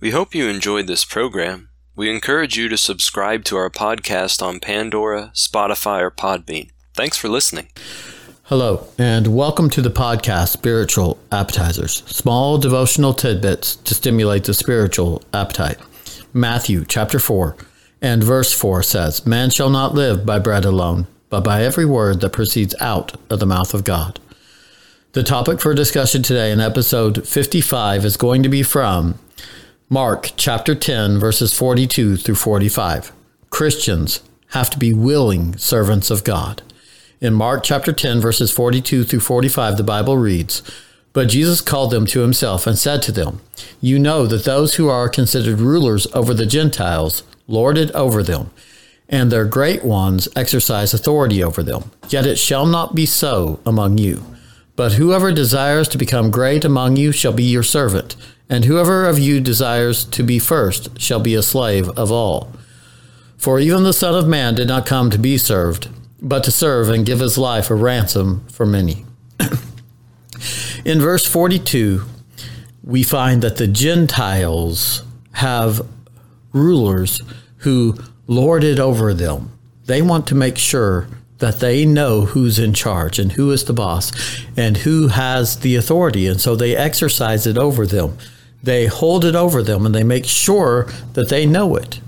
We hope you enjoyed this program. We encourage you to subscribe to our podcast on Pandora, Spotify, or Podbean. Thanks for listening. Hello, and welcome to the podcast Spiritual Appetizers, small devotional tidbits to stimulate the spiritual appetite. Matthew chapter 4 and verse 4 says, Man shall not live by bread alone, but by every word that proceeds out of the mouth of God. The topic for discussion today in episode 55 is going to be from Mark chapter 10, verses 42 through 45. Christians have to be willing servants of God. In Mark chapter 10, verses 42 through 45, the Bible reads, But Jesus called them to himself and said to them, You know that those who are considered rulers over the Gentiles lord it over them, and their great ones exercise authority over them. Yet it shall not be so among you. But whoever desires to become great among you shall be your servant and whoever of you desires to be first shall be a slave of all. For even the Son of Man did not come to be served, but to serve and give his life a ransom for many. In verse 42, we find that the Gentiles have rulers who lord it over them. They want to make sure that they know who's in charge and who is the boss and who has the authority, and so they exercise it over them. They hold it over them and they make sure that they know it.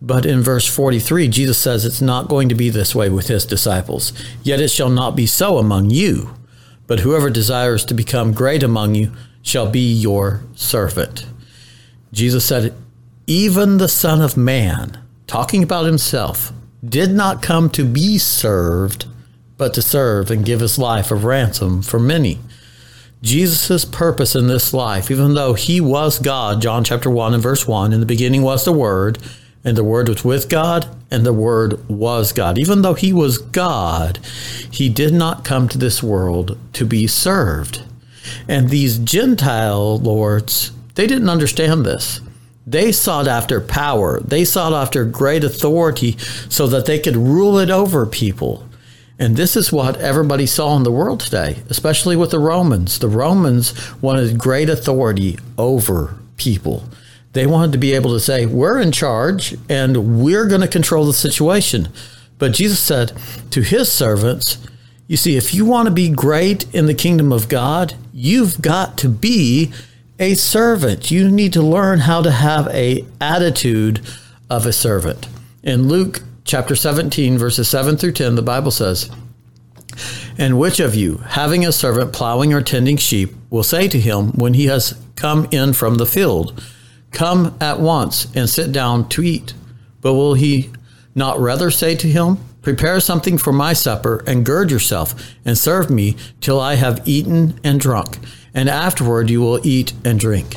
But in verse 43, Jesus says it's not going to be this way with his disciples. Yet it shall not be so among you. But whoever desires to become great among you shall be your servant. Jesus said, Even the Son of Man, talking about himself, did not come to be served, but to serve and give his life a ransom for many. Jesus' purpose in this life, even though he was God, John chapter 1 and verse 1, in the beginning was the Word, and the Word was with God, and the Word was God. Even though he was God, he did not come to this world to be served. And these Gentile lords, they didn't understand this. They sought after power, they sought after great authority so that they could rule it over people. And this is what everybody saw in the world today, especially with the Romans. The Romans wanted great authority over people. They wanted to be able to say, We're in charge and we're going to control the situation. But Jesus said to his servants, You see, if you want to be great in the kingdom of God, you've got to be a servant. You need to learn how to have a attitude of a servant. In Luke chapter 17, verses 7 through 10, the Bible says, And which of you, having a servant plowing or tending sheep, will say to him when he has come in from the field, Come at once and sit down to eat? But will he not rather say to him, Prepare something for my supper, and gird yourself, and serve me till I have eaten and drunk, and afterward you will eat and drink?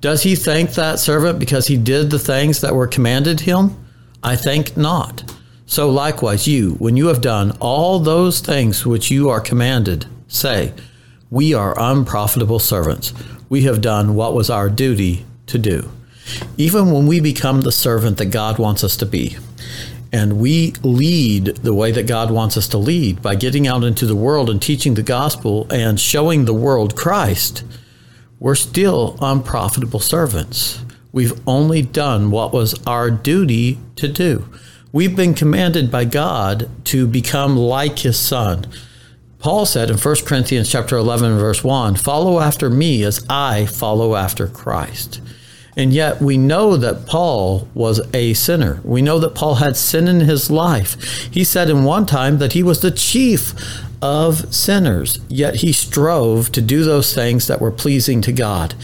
Does he thank that servant because he did the things that were commanded him? I think not. So likewise, you, when you have done all those things which you are commanded, say, We are unprofitable servants. We have done what was our duty to do. Even when we become the servant that God wants us to be, and we lead the way that God wants us to lead by getting out into the world and teaching the gospel and showing the world Christ, we're still unprofitable servants. We've only done what was our duty to do. We've been commanded by God to become like his son. Paul said in 1 Corinthians chapter 11 verse 1, "Follow after me as I follow after Christ." And yet we know that Paul was a sinner. We know that Paul had sin in his life. He said in one time that he was the chief of sinners, yet he strove to do those things that were pleasing to God.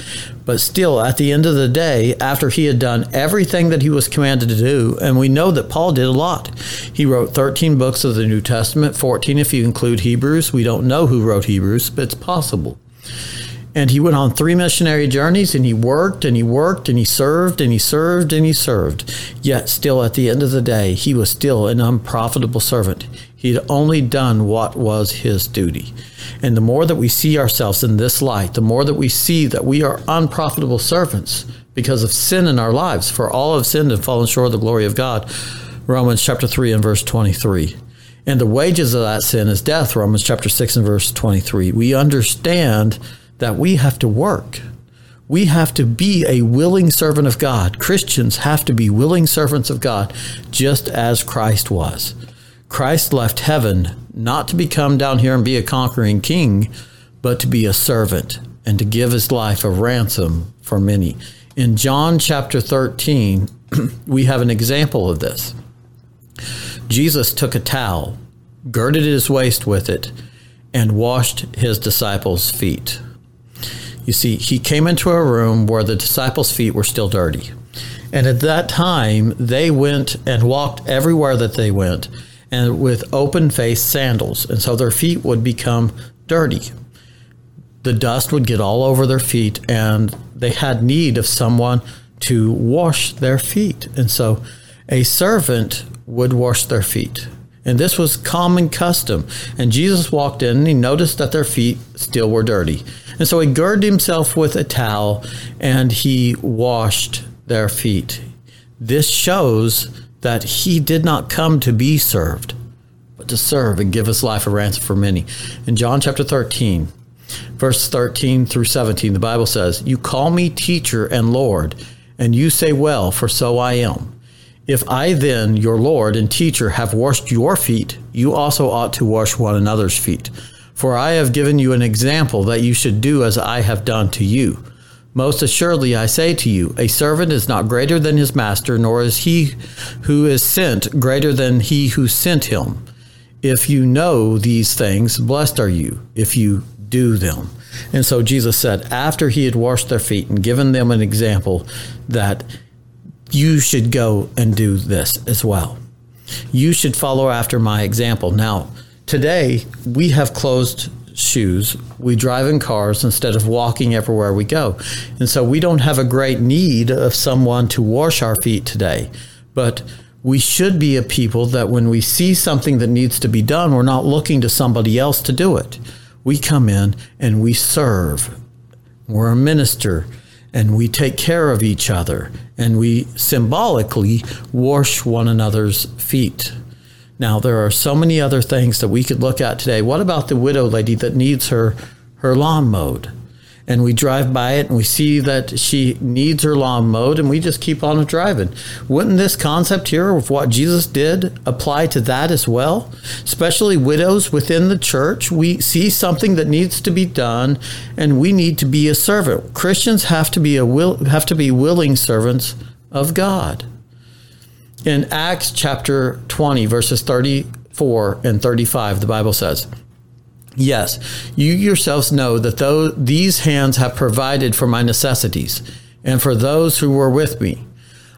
But still, at the end of the day, after he had done everything that he was commanded to do, and we know that Paul did a lot, he wrote 13 books of the New Testament, 14 if you include Hebrews. We don't know who wrote Hebrews, but it's possible. And he went on three missionary journeys and he worked and he worked and he served and he served and he served. Yet, still, at the end of the day, he was still an unprofitable servant. He'd only done what was his duty. And the more that we see ourselves in this light, the more that we see that we are unprofitable servants because of sin in our lives, for all have sinned and fallen short of the glory of God. Romans chapter 3 and verse 23. And the wages of that sin is death, Romans chapter 6 and verse 23. We understand that we have to work. We have to be a willing servant of God. Christians have to be willing servants of God, just as Christ was. Christ left heaven not to become down here and be a conquering king, but to be a servant and to give his life a ransom for many. In John chapter 13, we have an example of this. Jesus took a towel, girded his waist with it, and washed his disciples' feet. You see, he came into a room where the disciples' feet were still dirty. And at that time, they went and walked everywhere that they went, and with open faced sandals. And so their feet would become dirty. The dust would get all over their feet, and they had need of someone to wash their feet. And so a servant would wash their feet. And this was common custom. And Jesus walked in and he noticed that their feet still were dirty. And so he girded himself with a towel and he washed their feet. This shows that he did not come to be served, but to serve and give his life a ransom for many. In John chapter 13, verse 13 through 17, the Bible says, You call me teacher and Lord, and you say, Well, for so I am. If I then, your Lord and teacher, have washed your feet, you also ought to wash one another's feet. For I have given you an example that you should do as I have done to you. Most assuredly, I say to you, a servant is not greater than his master, nor is he who is sent greater than he who sent him. If you know these things, blessed are you if you do them. And so Jesus said, after he had washed their feet and given them an example, that you should go and do this as well. You should follow after my example. Now, today we have closed shoes. We drive in cars instead of walking everywhere we go. And so we don't have a great need of someone to wash our feet today. But we should be a people that when we see something that needs to be done, we're not looking to somebody else to do it. We come in and we serve. We're a minister and we take care of each other and we symbolically wash one another's feet. Now, there are so many other things that we could look at today. What about the widow lady that needs her, her lawn mowed? and we drive by it and we see that she needs her lawn mowed and we just keep on driving. Wouldn't this concept here of what Jesus did apply to that as well? Especially widows within the church, we see something that needs to be done and we need to be a servant. Christians have to be a will have to be willing servants of God. In Acts chapter 20 verses 34 and 35 the Bible says, Yes, you yourselves know that though these hands have provided for my necessities and for those who were with me.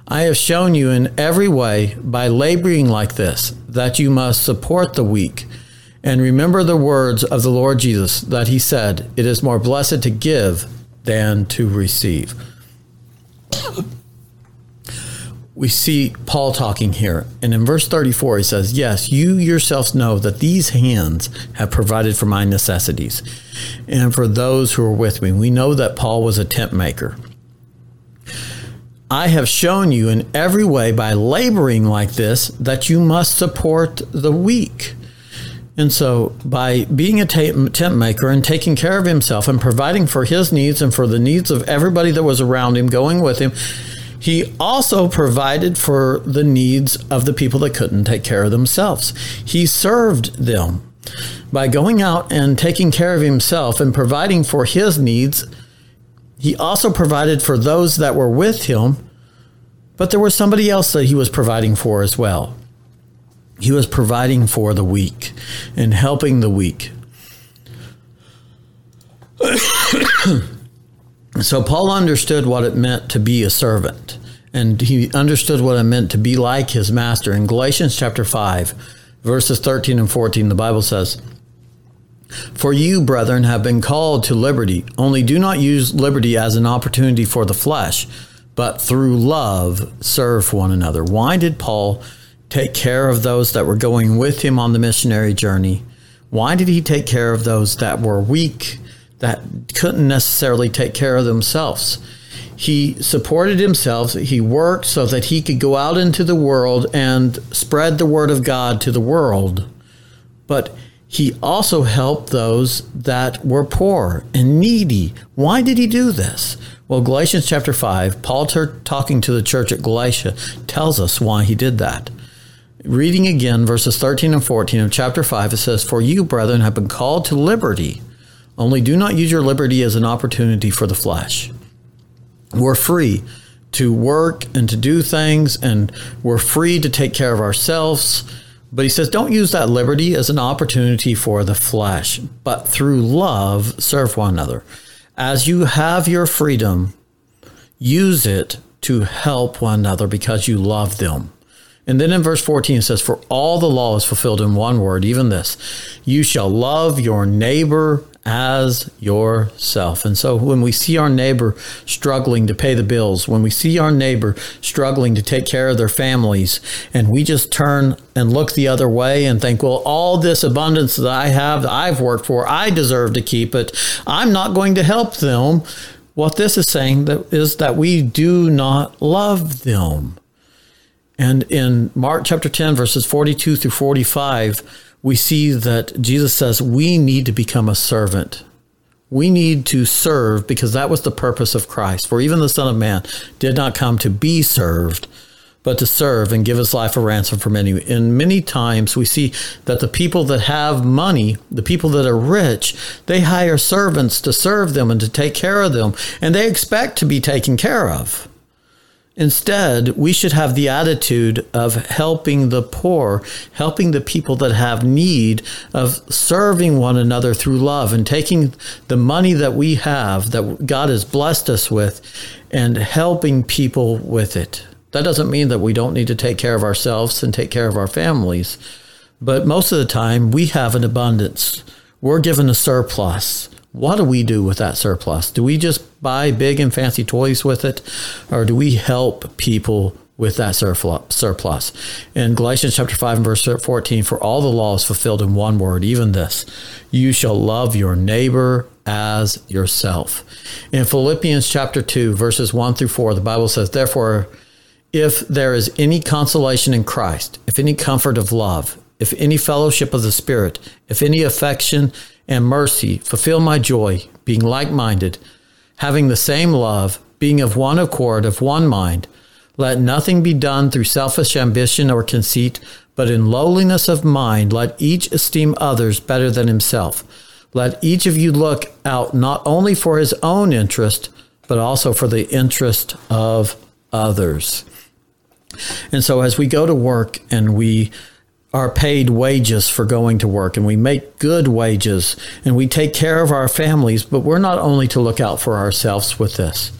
I have shown you in every way by laboring like this that you must support the weak. And remember the words of the Lord Jesus that he said, It is more blessed to give than to receive we see Paul talking here. And in verse 34, he says, Yes, you yourselves know that these hands have provided for my necessities and for those who are with me. We know that Paul was a tent maker. I have shown you in every way by laboring like this that you must support the weak. And so, by being a tent maker and taking care of himself and providing for his needs and for the needs of everybody that was around him, going with him, he also provided for the needs of the people that couldn't take care of themselves. He served them by going out and taking care of himself and providing for his needs. He also provided for those that were with him, but there was somebody else that he was providing for as well. He was providing for the weak and helping the weak. So Paul understood what it meant to be a servant, and he understood what it meant to be like his master. In Galatians chapter 5, verses 13 and 14, the Bible says, For you, brethren, have been called to liberty, only do not use liberty as an opportunity for the flesh, but through love serve one another. Why did Paul take care of those that were going with him on the missionary journey? Why did he take care of those that were weak? That couldn't necessarily take care of themselves. He supported himself. He worked so that he could go out into the world and spread the word of God to the world. But he also helped those that were poor and needy. Why did he do this? Well, Galatians chapter 5, Paul talking to the church at Galatia tells us why he did that. Reading again verses 13 and 14 of chapter 5, it says, For you, brethren, have been called to liberty, only do not use your liberty as an opportunity for the flesh. We're free to work and to do things, and we're free to take care of ourselves. But he says, don't use that liberty as an opportunity for the flesh, but through love serve one another. As you have your freedom, use it to help one another because you love them. And then in verse 14 it says, For all the law is fulfilled in one word, even this you shall love your neighbor as yourself. And so when we see our neighbor struggling to pay the bills, when we see our neighbor struggling to take care of their families, and we just turn and look the other way and think, well, all this abundance that I have, that I've worked for, I deserve to keep it. I'm not going to help them. What this is saying that is that we do not love them. And in Mark chapter 10, verses 42 through 45, we see that Jesus says we need to become a servant. We need to serve because that was the purpose of Christ. For even the Son of Man did not come to be served, but to serve and give his life a ransom for many. And many times we see that the people that have money, the people that are rich, they hire servants to serve them and to take care of them, and they expect to be taken care of. Instead, we should have the attitude of helping the poor, helping the people that have need, of serving one another through love and taking the money that we have, that God has blessed us with, and helping people with it. That doesn't mean that we don't need to take care of ourselves and take care of our families, but most of the time we have an abundance. We're given a surplus. What do we do with that surplus? Do we just buy big and fancy toys with it, or do we help people with that surplus? In Galatians chapter 5 and verse 14, for all the law is fulfilled in one word, even this you shall love your neighbor as yourself. In Philippians chapter 2, verses 1 through 4, the Bible says, Therefore, if there is any consolation in Christ, if any comfort of love, if any fellowship of the Spirit, if any affection and mercy, fulfill my joy, being like minded, having the same love, being of one accord, of one mind. Let nothing be done through selfish ambition or conceit, but in lowliness of mind, let each esteem others better than himself. Let each of you look out not only for his own interest, but also for the interest of others. And so, as we go to work and we are paid wages for going to work and we make good wages and we take care of our families, but we're not only to look out for ourselves with this.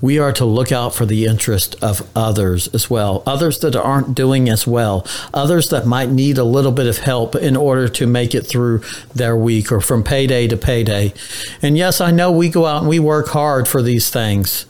We are to look out for the interest of others as well, others that aren't doing as well, others that might need a little bit of help in order to make it through their week or from payday to payday. And yes, I know we go out and we work hard for these things.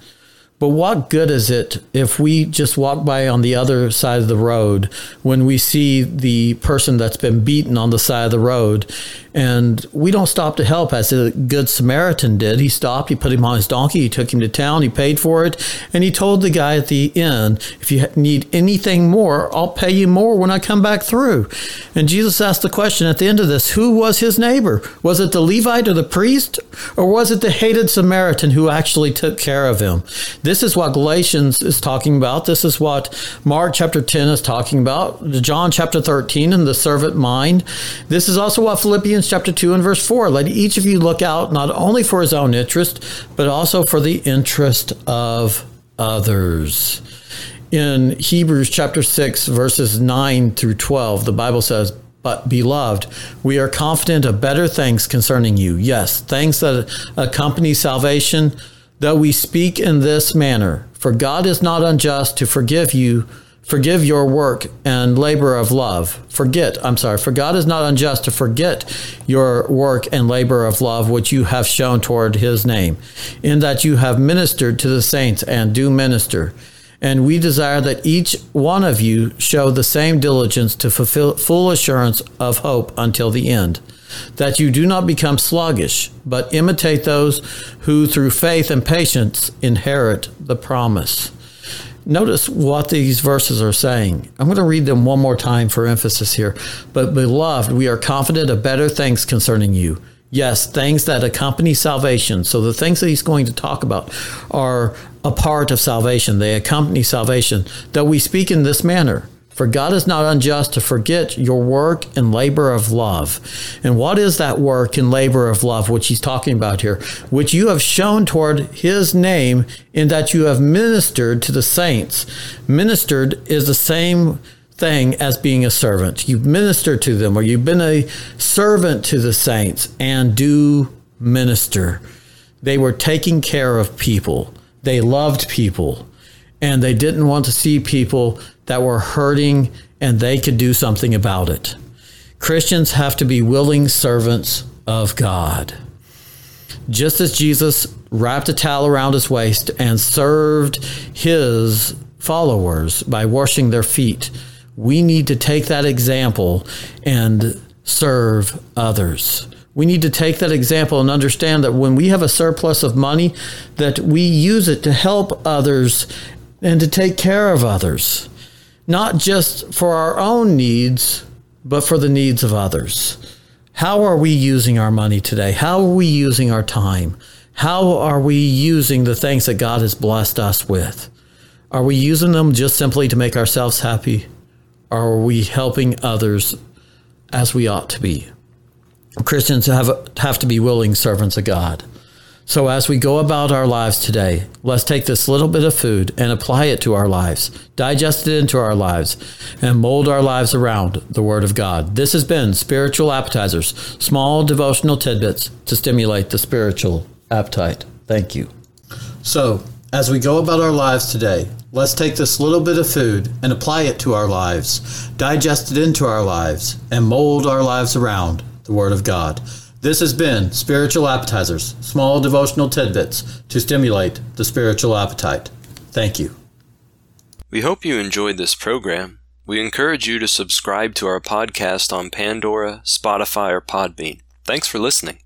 But what good is it if we just walk by on the other side of the road when we see the person that's been beaten on the side of the road and we don't stop to help as a good Samaritan did. He stopped, he put him on his donkey, he took him to town, he paid for it, and he told the guy at the inn, if you need anything more, I'll pay you more when I come back through. And Jesus asked the question at the end of this who was his neighbor? Was it the Levite or the priest? Or was it the hated Samaritan who actually took care of him? This is what Galatians is talking about. This is what Mark chapter 10 is talking about. John chapter 13 and the servant mind. This is also what Philippians chapter 2 and verse 4. Let each of you look out not only for his own interest, but also for the interest of others. In Hebrews chapter 6, verses 9 through 12, the Bible says, But beloved, we are confident of better things concerning you. Yes, things that accompany salvation, though we speak in this manner. For God is not unjust to forgive you Forgive your work and labor of love. Forget, I'm sorry, for God is not unjust to forget your work and labor of love which you have shown toward his name, in that you have ministered to the saints and do minister. And we desire that each one of you show the same diligence to fulfill full assurance of hope until the end, that you do not become sluggish, but imitate those who through faith and patience inherit the promise. Notice what these verses are saying. I'm going to read them one more time for emphasis here. But, beloved, we are confident of better things concerning you. Yes, things that accompany salvation. So the things that he's going to talk about are a part of salvation. They accompany salvation. That we speak in this manner. For God is not unjust to forget your work and labor of love. And what is that work and labor of love which he's talking about here? Which you have shown toward his name in that you have ministered to the saints. Ministered is the same thing as being a servant. You minister to them, or you've been a servant to the saints and do minister. They were taking care of people, they loved people, and they didn't want to see people that were hurting and they could do something about it. Christians have to be willing servants of God. Just as Jesus wrapped a towel around his waist and served his followers by washing their feet, we need to take that example and serve others. We need to take that example and understand that when we have a surplus of money that we use it to help others and to take care of others not just for our own needs, but for the needs of others. How are we using our money today? How are we using our time? How are we using the things that God has blessed us with? Are we using them just simply to make ourselves happy? Or are we helping others as we ought to be? Christians have, have to be willing servants of God. So, as we go about our lives today, let's take this little bit of food and apply it to our lives, digest it into our lives, and mold our lives around the Word of God. This has been Spiritual Appetizers, small devotional tidbits to stimulate the spiritual appetite. Thank you. So, as we go about our lives today, let's take this little bit of food and apply it to our lives, digest it into our lives, and mold our lives around the Word of God. This has been Spiritual Appetizers, small devotional tidbits to stimulate the spiritual appetite. Thank you. We hope you enjoyed this program. We encourage you to subscribe to our podcast on Pandora, Spotify, or Podbean. Thanks for listening.